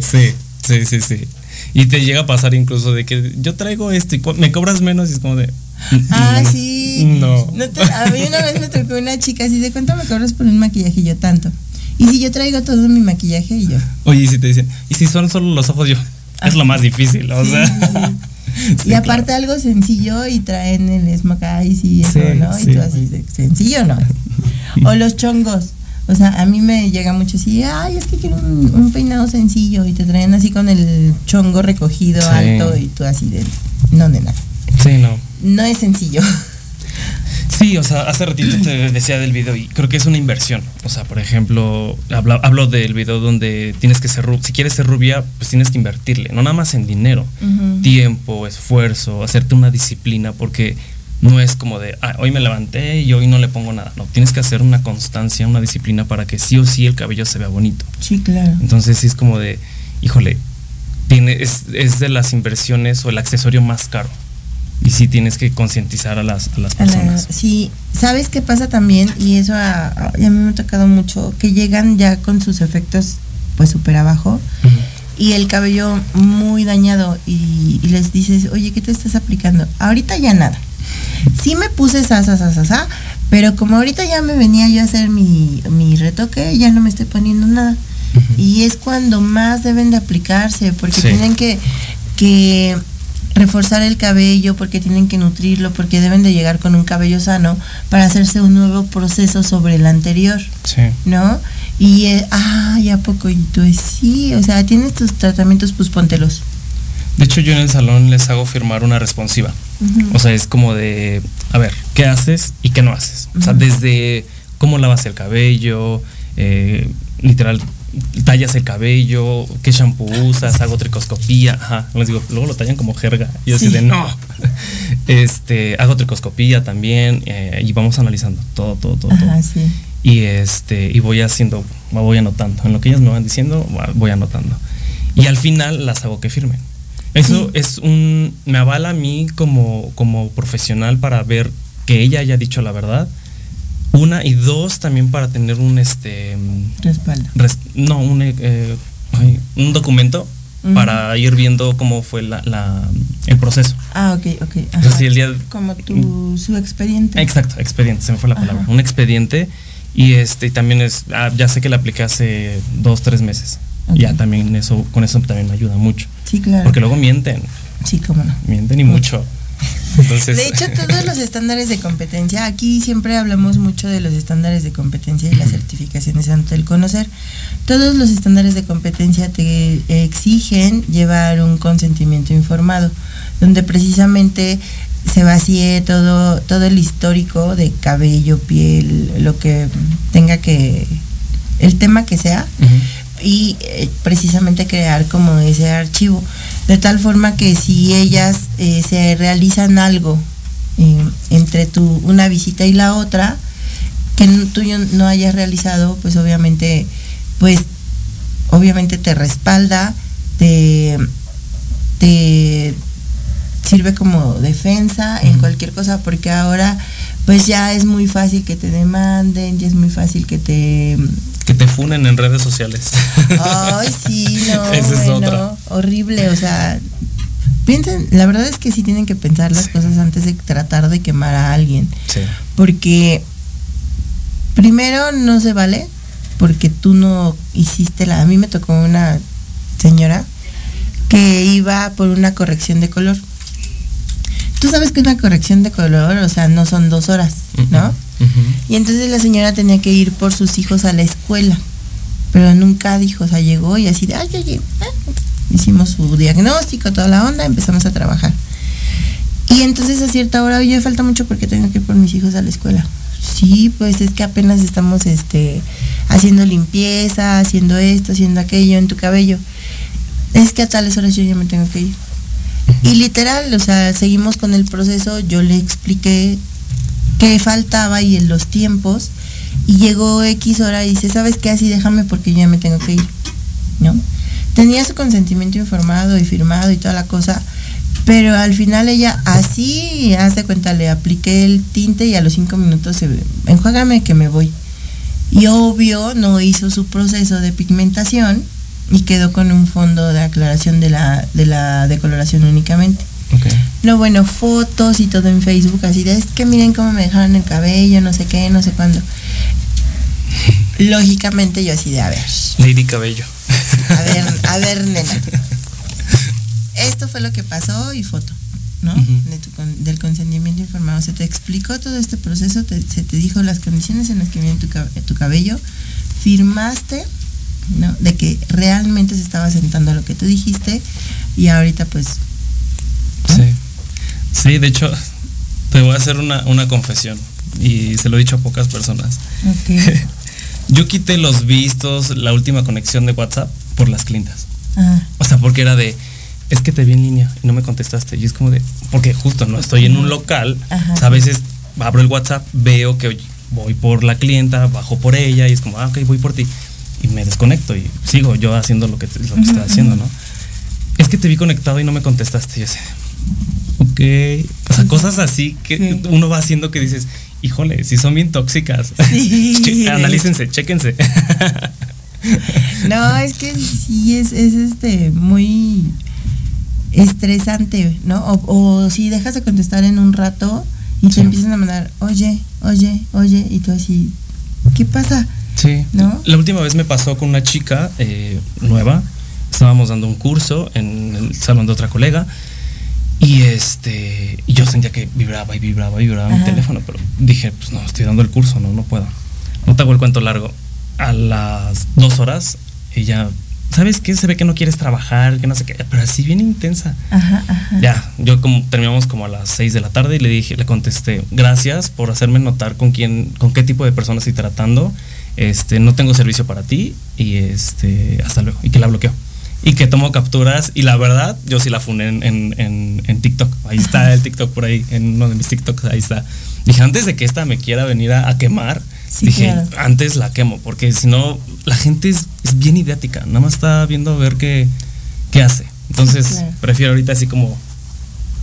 S3: Sí, sí, sí, sí. Y te llega a pasar incluso de que yo traigo esto y me cobras menos y es como de...
S2: Ah,
S3: mm,
S2: sí.
S3: No.
S2: te- a mí una vez me tocó una chica así de cuánto me cobras por un maquillaje y yo tanto. Y si yo traigo todo mi maquillaje y yo.
S3: Oye, y si te dicen, y si son solo los ojos yo, es lo más difícil, o
S2: Sí,
S3: sea.
S2: sí, y aparte algo sencillo y traen el smoke eyes y eso,
S3: Sí,
S2: ¿no? Y tú así sencillo, ¿no? o los chongos. O sea, a mí me llega mucho así, ay, es que quiero un, un peinado sencillo y te traen así con el chongo recogido alto y tú así de, no, nena,
S3: Sí, no.
S2: no es sencillo.
S3: Sí, o sea, hace ratito te decía del video y creo que es una inversión. O sea, por ejemplo, habla- hablo del video donde tienes que ser rubia. Si quieres ser rubia, pues tienes que invertirle, no nada más en dinero, tiempo, esfuerzo, hacerte una disciplina, porque no es como de, "Ah, hoy me levanté y hoy no le pongo nada. No, tienes que hacer una constancia, una disciplina para que sí o sí el cabello se vea bonito.
S2: Sí, claro.
S3: Entonces sí es como de, híjole, tiene, es, es de las inversiones o el accesorio más caro. Y sí tienes que concientizar a las, a las personas.
S2: sí, ¿sabes qué pasa también? Y eso a, a- y a mí me ha tocado mucho, que llegan ya con sus efectos pues súper abajo y el cabello muy dañado y, y les dices, oye, ¿qué te estás aplicando? Ahorita ya nada. Sí me puse sa, sa, sa, sa, sa, pero como ahorita ya me venía yo a hacer mi, mi retoque, ya no me estoy poniendo nada. Y es cuando más deben de aplicarse, porque
S3: Sí.
S2: tienen que, que reforzar el cabello, porque tienen que nutrirlo, porque deben de llegar con un cabello sano para hacerse un nuevo proceso sobre el anterior.
S3: Sí.
S2: ¿no? Y, eh, ay, ¿a poco? Y tú, sí, o sea, tienes tus tratamientos, pues póntelos.
S3: De hecho, yo en el salón les hago firmar una responsiva. O sea, es como de, a ver, ¿qué haces y qué no haces? O sea, desde cómo lavas el cabello, eh, literal, tallas el cabello, qué shampoo usas, hago tricoscopía, ajá, les digo, luego lo tallan como jerga. Y yo así
S2: Sí.
S3: de, no. Este, hago tricoscopía también eh, y vamos analizando todo, todo, todo, todo.
S2: Sí.
S3: Y este, y voy haciendo, voy anotando. En lo que ellas me van diciendo, voy anotando. Y al final las hago que firmen. Eso
S2: Sí.
S3: es un. me avala a mí como, como profesional para ver que ella haya dicho la verdad. Una, y dos, también para tener un este.
S2: Respaldo.
S3: res- no, un, eh, un documento para ir viendo cómo fue la, la- el proceso.
S2: Ah, ok, ok.
S3: Si el día
S2: Como tu, su expediente.
S3: Exacto, expediente, se me fue la palabra.
S2: Ajá.
S3: Un expediente. Y este y también es, ah, ya sé que la apliqué hace dos, tres meses. Ya también eso, con eso también me ayuda mucho.
S2: Sí, claro.
S3: Porque luego mienten,
S2: Sí, cómo no.
S3: mienten y mucho. Entonces,
S2: De hecho, todos los estándares de competencia, aquí siempre hablamos mucho de los estándares de competencia y las certificaciones ante el conocer. Todos los estándares de competencia te exigen llevar un consentimiento informado, donde precisamente se vacíe todo, todo el histórico de cabello, piel, lo que tenga que, el tema que sea, y eh, precisamente crear como ese archivo de tal forma que si ellas eh, se realizan algo eh, entre tu una visita y la otra que tú no hayas realizado pues obviamente pues obviamente te respalda te, te sirve como defensa en cualquier cosa, porque ahora pues ya es muy fácil que te demanden, ya es muy fácil que te...
S3: Te funen en redes sociales.
S2: Ay, sí, no,
S3: Esa es
S2: bueno,
S3: otra.
S2: horrible, o sea, piensen, la verdad es que sí tienen que pensar las cosas antes de tratar de quemar a alguien,
S3: Sí.
S2: porque primero no se vale, porque tú no hiciste la... A mí me tocó una señora que iba por una corrección de color. Tú sabes que una corrección de color, o sea, no son dos horas, ¿no? Y entonces la señora tenía que ir por sus hijos a la escuela, pero nunca dijo, o sea, llegó y así de, ay, oye, ah". hicimos su diagnóstico, toda la onda, empezamos a trabajar. Y entonces a cierta hora, oye, falta mucho porque tengo que ir por mis hijos a la escuela. Sí, pues es que apenas estamos este, haciendo limpieza, haciendo esto, haciendo aquello en tu cabello. Es que a tales horas yo ya me tengo que ir. Y literal, o sea, seguimos con el proceso, yo le expliqué qué faltaba y en los tiempos, y llegó X hora y dice, ¿sabes qué? Así déjame porque yo ya me tengo que ir, ¿no? Tenía su consentimiento informado y firmado y toda la cosa, pero al final ella así, hace cuenta, le apliqué el tinte y a los cinco minutos se enjuágame que me voy. Y obvio no hizo su proceso de pigmentación y quedó con un fondo de aclaración de la, de la decoloración únicamente. No, bueno, fotos y todo en Facebook, así de, es que miren cómo me dejaron el cabello, no sé qué, no sé cuándo. Lógicamente yo así de, a ver,
S3: Lady Cabello.
S2: a ver, a ver, nena. Esto fue lo que pasó y foto, ¿no? De tu con- del consentimiento informado. Se te explicó todo este proceso, te- se te dijo las condiciones en las que viene tu, tu cabello, firmaste, ¿no? De que realmente se estaba sentando lo que tú dijiste y ahorita pues
S3: Sí. Sí, de hecho, te voy a hacer una, una confesión. Y se lo he dicho a pocas personas. Yo quité los vistos, la última conexión de WhatsApp por las clientas.
S2: Ah,
S3: O sea, porque era de, es que te vi en línea y no me contestaste. Y es como de, porque justo no estoy en un local. O sea, a veces abro el WhatsApp, veo que voy por la clienta, bajo por ella y es como, ah, ok, voy por ti. Y me desconecto y sigo yo haciendo lo que, lo que estoy haciendo, ¿no? Es que te vi conectado y no me contestaste. Yo sé, ok. O sea, cosas así que
S2: Sí.
S3: uno va haciendo que dices, híjole, si son bien tóxicas.
S2: Sí.
S3: Che- Analícense, chéquense.
S2: No, es que sí es, es este muy estresante, ¿no? O, o si dejas de contestar en un rato y
S3: Sí.
S2: te empiezan a mandar, oye, oye, oye, y tú así, ¿qué pasa?
S3: Sí.
S2: ¿No?
S3: La última vez me pasó con una chica eh, nueva. Estábamos dando un curso en el salón de otra colega. Y este. Yo sentía que vibraba y vibraba y vibraba mi teléfono. Pero dije, pues no, estoy dando el curso, no, no puedo. No te hago el cuento largo. A las dos horas, ella. ¿Sabes qué? Se ve que no quieres trabajar, que no sé qué. Pero así bien intensa.
S2: Ajá, ajá.
S3: Ya, yo como terminamos como a las 6 de la tarde y le dije, le contesté, gracias por hacerme notar con quién, con qué tipo de personas estoy tratando. Este, no tengo servicio para ti y este, hasta luego. Y que la bloqueó. Y que tomó capturas y la verdad, yo sí la funé en, en, en- en TikTok. Ahí está el TikTok por ahí, en uno de mis TikToks, ahí está. Dije, antes de que esta me quiera venir a, a quemar,
S2: Sí,
S3: dije,
S2: claro.
S3: antes la quemo, porque si no, la gente es, es bien idética, nada más está viendo a ver qué, qué hace. Entonces,
S2: claro.
S3: prefiero ahorita así como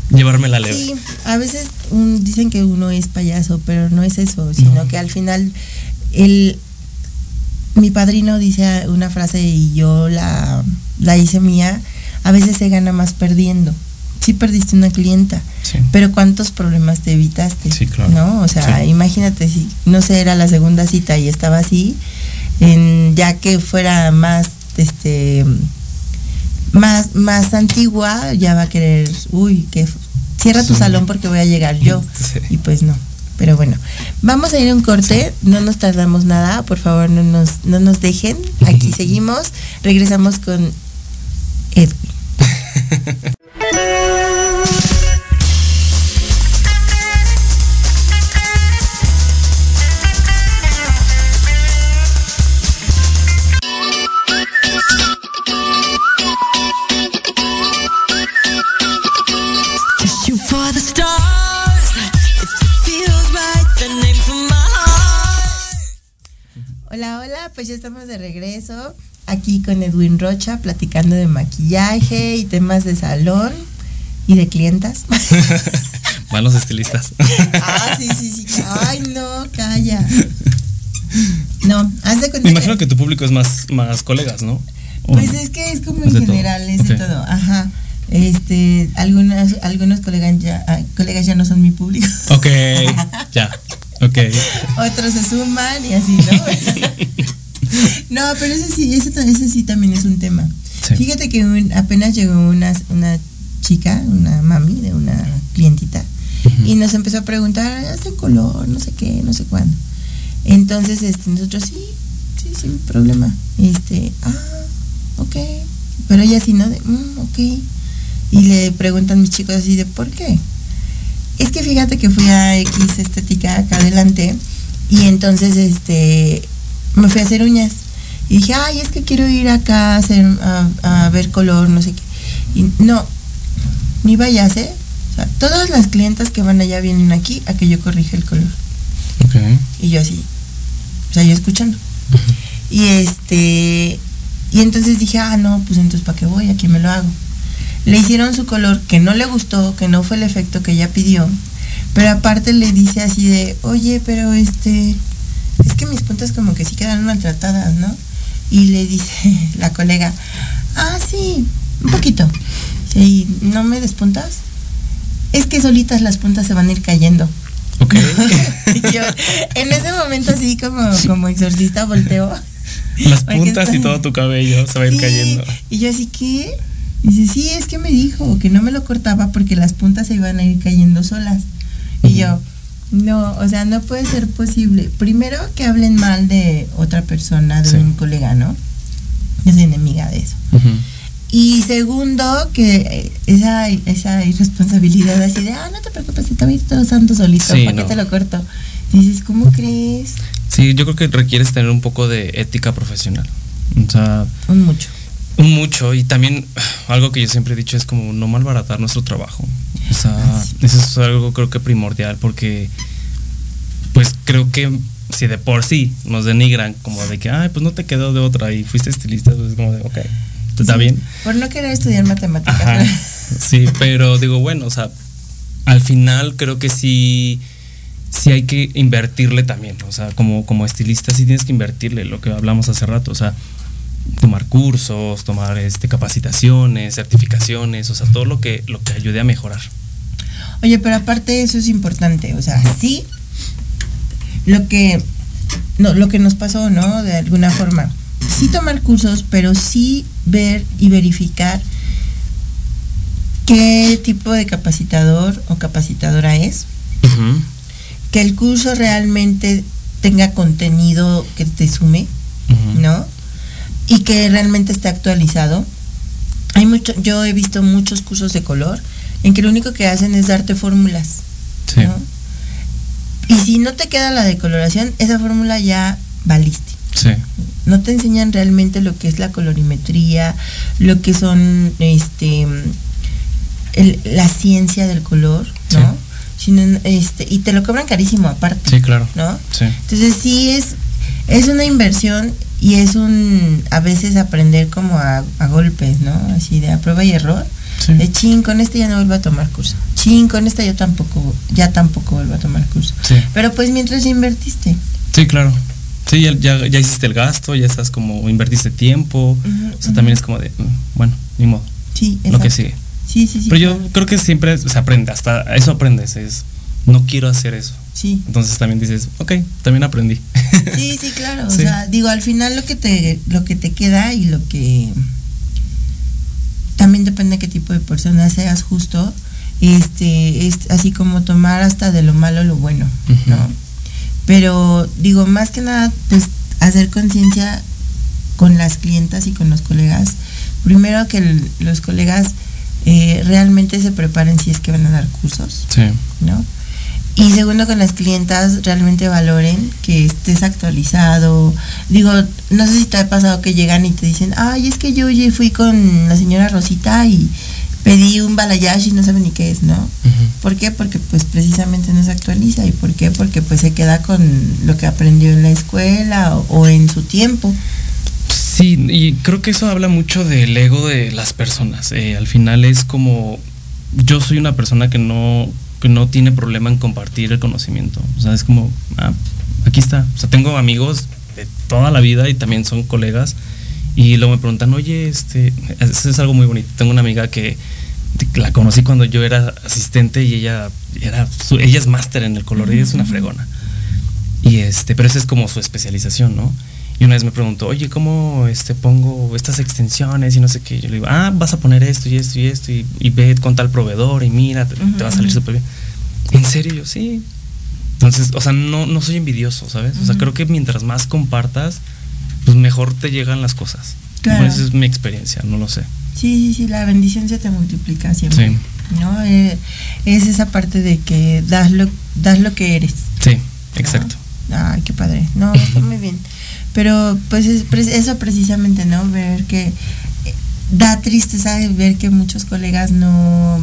S3: llevarme la leve.
S2: Sí, a veces un- dicen que uno es payaso, pero no es eso, sino
S3: No.
S2: que al final el mi padrino dice una frase y yo la, la hice mía, a veces se gana más perdiendo. Sí perdiste una clienta,
S3: Sí.
S2: pero ¿cuántos problemas te evitaste?
S3: Sí, claro.
S2: ¿No? O sea,
S3: Sí.
S2: imagínate si, no sé, era la segunda cita y estaba así, en, ya que fuera más, este, más, más antigua, ya va a querer, uy, que cierra tu salón porque voy a llegar yo. Y pues no. Pero bueno, vamos a ir a un corte, no nos tardamos nada, por favor no nos, no nos dejen, aquí seguimos, regresamos con Edwin. Hola, pues ya estamos de regreso. aquí con Edwin Rocha platicando de maquillaje y temas de salón y de clientas.
S3: Malos estilistas.
S2: ah, sí, sí, sí. Ay, no, calla. No, haz de cuenta
S3: Me imagino que tu público es más, más colegas, ¿no? ¿O
S2: Pues es que es como
S3: Es
S2: en
S3: de todo.
S2: general, es de todo. Ajá. Este, algunas, algunos colegas ya, colegas ya no son mi público.
S3: Ok, ya. Ok.
S2: Otros se suman y así, ¿no? no, pero ese sí, ese, ese sí también es un tema.
S3: Sí.
S2: Fíjate que un- apenas llegó una, una chica, una mami de una clientita, y nos empezó a preguntar, hace color, no sé qué, no sé cuándo. Entonces, este, nosotros sí, sí, sin problema. Este, ah, ok. Pero ella sí, ¿no? De, "Mm, ok. Y le preguntan mis chicos así de, ¿por qué? Es que fíjate que fui a X estética acá adelante y entonces este me fui a hacer uñas. Y dije, ay, es que quiero ir acá a, hacer, a, a ver color, no sé qué. Y no, ni vayas, ¿eh? O sea, todas las clientas que van allá vienen aquí a que yo corrija el color.
S3: Ok.
S2: Y yo así, o sea, yo escuchando. Y este, y entonces dije, ah, no, pues entonces ¿para qué voy? Aquí me lo hago. Le hicieron su color que no le gustó, que no fue el efecto que ella pidió. Pero aparte le dice así de, oye, pero este, es que mis puntas como que sí quedaron maltratadas, ¿no? Y le dice la colega, ah, sí, un poquito. ¿Y no me despuntas? Es que solitas las puntas se van a ir cayendo.
S3: Ok.
S2: Yo, en ese momento así como, como exorcista volteo.
S3: Las puntas y todo tu cabello se va a ir
S2: Sí,
S3: cayendo.
S2: Y yo así, ¿qué? Dice, sí, es que me dijo que no me lo cortaba porque las puntas se iban a ir cayendo solas. Y yo, no, o sea, no puede ser posible. Primero que hablen mal de otra persona, de
S3: Sí.
S2: un colega, ¿no? Soy enemiga de eso. Y segundo, que eh, esa, esa irresponsabilidad así de, ah, no te preocupes, se te va a ir todo santo solito,
S3: Sí,
S2: ¿para qué te lo corto? Dices, ¿cómo crees?
S3: Sí, yo creo que requieres tener un poco de ética profesional. O sea,
S2: Un mucho.
S3: Un mucho. Y también algo que yo siempre he dicho es como no malbaratar nuestro trabajo. O sea,
S2: Ah,
S3: eso es algo creo que primordial porque pues creo que si de por sí nos denigran como de que, ay, pues no te quedó de otra y fuiste estilista, pues es como de, ok, está
S2: Sí,
S3: bien.
S2: Por no querer estudiar matemáticas.
S3: Ajá. Sí, pero digo, bueno, o sea, al final creo que sí, sí hay que invertirle también. O sea, como, como estilista sí tienes que invertirle lo que hablamos hace rato. O sea, tomar cursos, tomar este capacitaciones, certificaciones, o sea, todo lo que, lo que ayude a mejorar.
S2: Oye, pero aparte eso es importante, o sea, sí, lo que, no, lo que nos pasó, ¿no? De alguna forma, sí tomar cursos, pero sí ver y verificar qué tipo de capacitador o capacitadora es, que el curso realmente tenga contenido que te sume. ¿no? Y que realmente esté actualizado. Hay mucho, yo he visto muchos cursos de color en que lo único que hacen es darte fórmulas,
S3: Sí.
S2: ¿no? Y si no te queda la decoloración, esa fórmula ya valiste.
S3: Sí.
S2: No te enseñan realmente lo que es la colorimetría, lo que son este el- la ciencia del color, ¿no? Sino, este, y te lo cobran carísimo aparte.
S3: Sí, claro.
S2: ¿No?
S3: Sí.
S2: Entonces sí es, es una inversión y es un a veces aprender como a, a golpes, ¿no? Así de a prueba y error.
S3: Sí.
S2: De chin, con este ya no vuelvo a tomar curso. Chin, con esta yo tampoco, ya tampoco vuelvo a tomar curso.
S3: Sí.
S2: Pero pues mientras invertiste.
S3: Sí, claro. Sí, ya, ya, ya hiciste el gasto, ya estás como invertiste tiempo.
S2: Ujú,
S3: o sea, también es como de, mm, bueno, ni modo.
S2: Sí,
S3: Lo que sigue.
S2: Sí, sí, sí.
S3: Pero yo creo que siempre se aprende, hasta eso aprendes, es, no quiero hacer eso.
S2: Sí.
S3: Entonces también dices, ok, también aprendí.
S2: Sí, sí, claro.
S3: Sí.
S2: O sea, digo, al final lo que te, lo que te queda y lo que también depende de qué tipo de persona seas justo, este, es así como tomar hasta de lo malo lo bueno. ¿no? Pero digo, más que nada, pues hacer conciencia con las clientas y con los colegas. Primero que el- los colegas eh, realmente se preparen si es que van a dar cursos.
S3: Sí.
S2: ¿no? Y segundo, con las clientas realmente valoren que estés actualizado. Digo, no sé si te ha pasado que llegan y te dicen, ay, es que yo fui con la señora Rosita y pedí un balayage y no sabe ni qué es, ¿no? ¿Por qué? Porque pues precisamente no se actualiza. ¿Y por qué? Porque pues se queda con lo que aprendió en la escuela o, o en su tiempo.
S3: Sí, y creo que eso habla mucho del ego de las personas. Eh, al final es como, yo soy una persona que no, que no tiene problema en compartir el conocimiento. O sea, es como, ah, aquí está. O sea, tengo amigos de toda la vida y también son colegas. Y luego me preguntan, oye, este, eso es algo muy bonito. Tengo una amiga que la conocí cuando yo era asistente y ella era ella es máster en el color, ella es una fregona. Y este, pero esa es como su especialización, ¿no? Y una vez me preguntó, oye, ¿cómo este, pongo estas extensiones y no sé qué? Yo le digo, ah, vas a poner esto y esto y esto y, y ve con tal proveedor y mira, te, te va a salir súper bien. ¿En serio? Yo, sí. Entonces, o sea, no, no soy envidioso, ¿sabes? O sea, creo que mientras más compartas, pues mejor te llegan las cosas.
S2: Claro.
S3: Esa es mi experiencia, no lo sé.
S2: Sí, sí, sí, la bendición se te multiplica siempre.
S3: Sí.
S2: ¿No? Eh, es esa parte de que das lo, das lo que eres.
S3: Sí, exacto.
S2: Ay, qué padre. No, está muy bien. Pero pues es, eso precisamente, ¿no? Ver que eh, da tristeza ver que muchos colegas no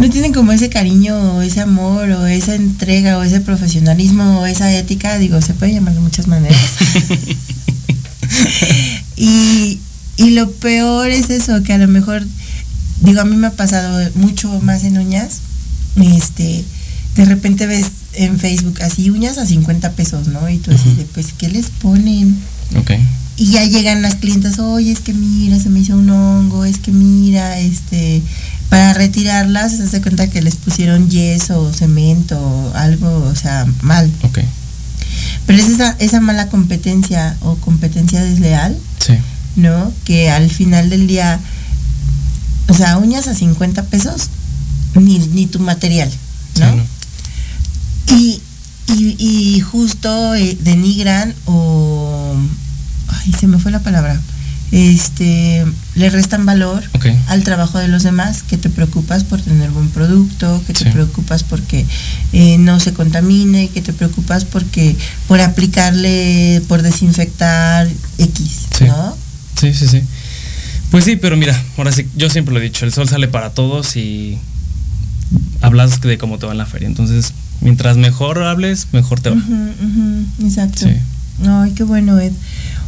S2: no tienen como ese cariño o ese amor o esa entrega o ese profesionalismo o esa ética, digo, se puede llamar de muchas maneras. y, y lo peor es eso, que a lo mejor, digo, a mí me ha pasado mucho más en uñas, este, de repente ves en Facebook así uñas a 50 pesos, ¿no? Y tú así de, pues, ¿qué les ponen?
S3: Ok.
S2: Y ya llegan las clientas, oye, es que mira, se me hizo un hongo, es que mira, este, para retirarlas, se hace cuenta que les pusieron yeso cemento algo, o sea, mal.
S3: Ok.
S2: Pero es esa, esa mala competencia o competencia desleal,
S3: Sí.
S2: ¿no? Que al final del día, o sea, uñas a 50 pesos, ni, ni tu material,
S3: Sí,
S2: ¿no? Y, y, y justo eh, denigran o ay se me fue la palabra este le restan valor al trabajo de los demás que te preocupas por tener buen producto que te
S3: Sí.
S2: preocupas porque eh, no se contamine que te preocupas porque por aplicarle por desinfectar x
S3: Sí.
S2: no
S3: Sí, sí, sí. Pues sí, pero mira, ahora sí, yo siempre lo he dicho, el sol sale para todos y hablas de cómo te va en la feria. Entonces, mientras mejor hables, mejor te va.
S2: Exacto
S3: Sí.
S2: Ay, qué bueno, Ed.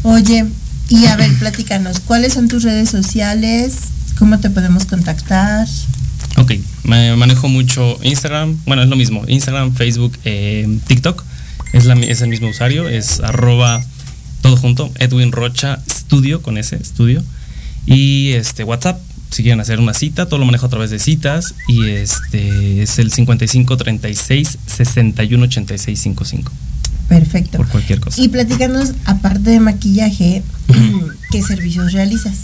S2: Oye, y a ver, platícanos, ¿cuáles son tus redes sociales? ¿Cómo te podemos contactar?
S3: Ok, me manejo mucho Instagram, bueno, es lo mismo, Instagram, Facebook, eh, TikTok, es, la, es el mismo usuario, es arroba todo junto, Edwin Rocha Studio, con ese, Studio, y este WhatsApp, si quieren hacer una cita, todo lo manejo a través de citas, y este es el 5536 618655,
S2: Perfecto.
S3: por cualquier cosa.
S2: Y platícanos, aparte de maquillaje, ¿qué servicios realizas?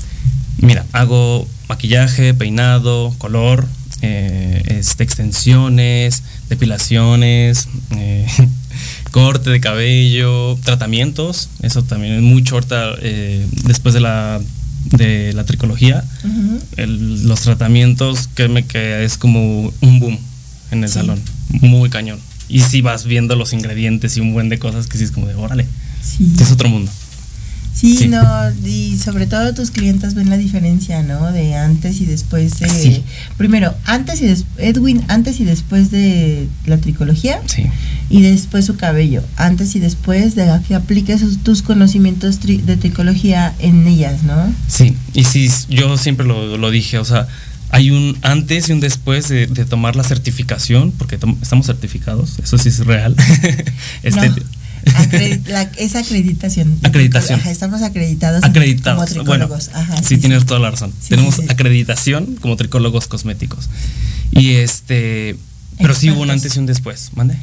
S3: Mira, hago maquillaje, peinado, color, eh, este, extensiones, depilaciones, eh, corte de cabello, tratamientos. Eso también es mucho ahorita eh, después de la, de la tricología. el- los tratamientos, créeme que es como un boom en el
S2: Sí.
S3: salón. Muy cañón. Y si vas viendo los ingredientes y un buen de cosas que sí es como de órale.
S2: Sí.
S3: Es otro mundo.
S2: Sí,
S3: Sí.
S2: no, y sobre todo tus clientes ven la diferencia, ¿no? De antes y después de...
S3: Sí.
S2: Primero, antes y después, Edwin, antes y después de la tricología
S3: Sí.
S2: y después su cabello, antes y después de que apliques tus conocimientos tri- de tricología en ellas, ¿no?
S3: Sí, y sí, yo siempre lo, lo dije, o sea, hay un antes y un después de, de tomar la certificación, porque estamos certificados, eso sí es real. Este,
S2: No, la- esa acreditación.
S3: Acreditación.
S2: Ajá, estamos acreditados.
S3: acreditados.
S2: Como
S3: Bueno,
S2: tricólogos. Ajá,
S3: sí, tienes toda la razón.
S2: Sí,
S3: Tenemos
S2: sí,
S3: acreditación como tricólogos cosméticos. Y este, pero sí hubo un antes y un después, ¿mande?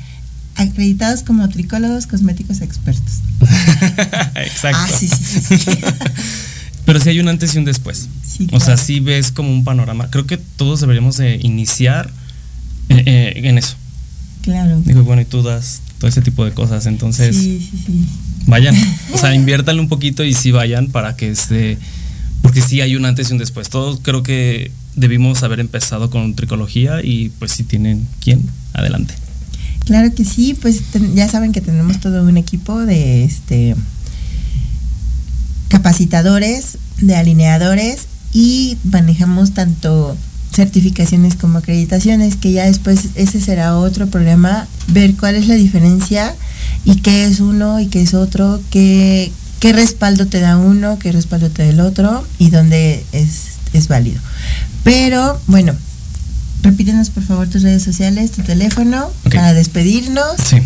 S2: Acreditados como tricólogos cosméticos expertos.
S3: Exacto.
S2: Ah, sí, sí.
S3: Pero sí hay un antes y un después. O sea, sí ves como un panorama. Creo que todos deberíamos de iniciar eh, eh, en eso.
S2: claro.
S3: Digo, bueno, y tú das todo ese tipo de cosas. Entonces,
S2: Sí, sí, sí.
S3: vayan. O sea, inviértanle un poquito y sí vayan para que este. Porque sí hay un antes y un después. Todos creo que debimos haber empezado con tricología y pues si tienen quién, adelante.
S2: Claro que sí, pues ya saben que tenemos todo un equipo de este capacitadores, de alineadores y manejamos tanto certificaciones como acreditaciones, que ya después ese será otro programa, ver cuál es la diferencia y qué es uno y qué es otro, qué, qué respaldo te da uno, qué respaldo te da el otro y dónde es, es válido. Pero bueno, repítenos por favor tus redes sociales, tu teléfono para despedirnos.
S3: Sí.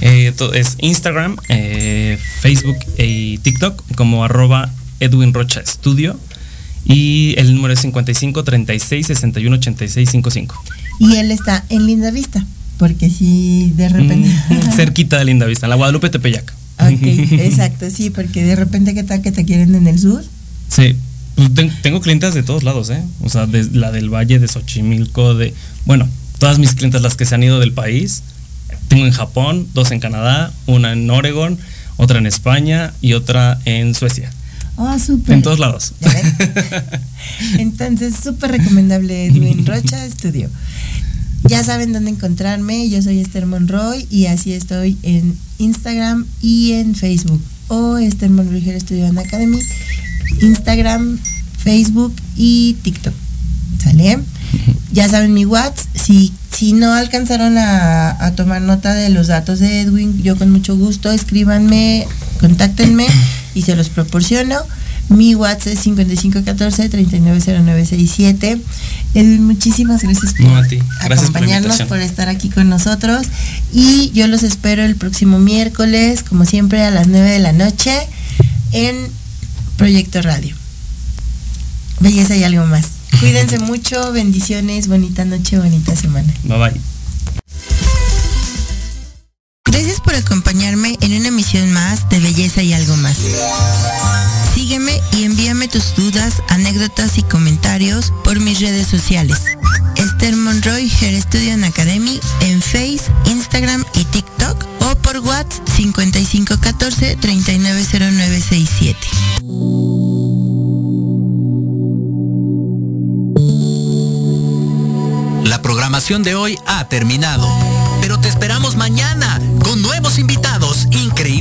S3: Eh, es Instagram, eh, Facebook y TikTok como arroba Edwin Rocha Studio. Y el número es 55 36 61 86 55.
S2: Y él está en Linda Vista, porque si de repente...
S3: Mm, cerquita de Linda Vista, en la Guadalupe Tepeyac.
S2: ok, exacto, sí, porque de repente que tal que te quieren en el sur.
S3: Sí, pues ten- tengo clientas de todos lados, ¿eh? O sea, de, la del Valle, de Xochimilco, de... Bueno, todas mis clientas, las que se han ido del país. Tengo en Japón, dos en Canadá, una en Oregon, otra en España y otra en Suecia.
S2: Oh, súper.
S3: En todos lados.
S2: Entonces, súper recomendable Edwin Rocha Estudio. Ya saben dónde encontrarme. Yo soy Esther Monroy y así estoy en Instagram y en Facebook. O Esther Monroy Hair Studio and Academy. Instagram, Facebook y TikTok. ¿Sale? Ya saben mi WhatsApp. Si, si no alcanzaron a, a tomar nota de los datos de Edwin, yo con mucho gusto escríbanme, contáctenme y se los proporciono. Mi WhatsApp es 5514-390967. Edwin, muchísimas gracias por
S3: No. Gracias por
S2: acompañarnos,
S3: invitación.
S2: por estar aquí con nosotros. Y yo los espero el próximo miércoles, como siempre, a las 9 de la noche en Proyecto Radio. Belleza y algo más. Cuídense mucho, bendiciones, bonita noche, bonita semana.
S3: Bye bye.
S2: Gracias por acompañarme en una emisión más de Belleza y algo más. Sígueme y envíame tus dudas, anécdotas y comentarios por mis redes sociales. Esther Monroy Hair Studio Academy en Face, Instagram y TikTok o por WhatsApp 5514 390967.
S9: La programación de hoy ha terminado, pero te esperamos mañana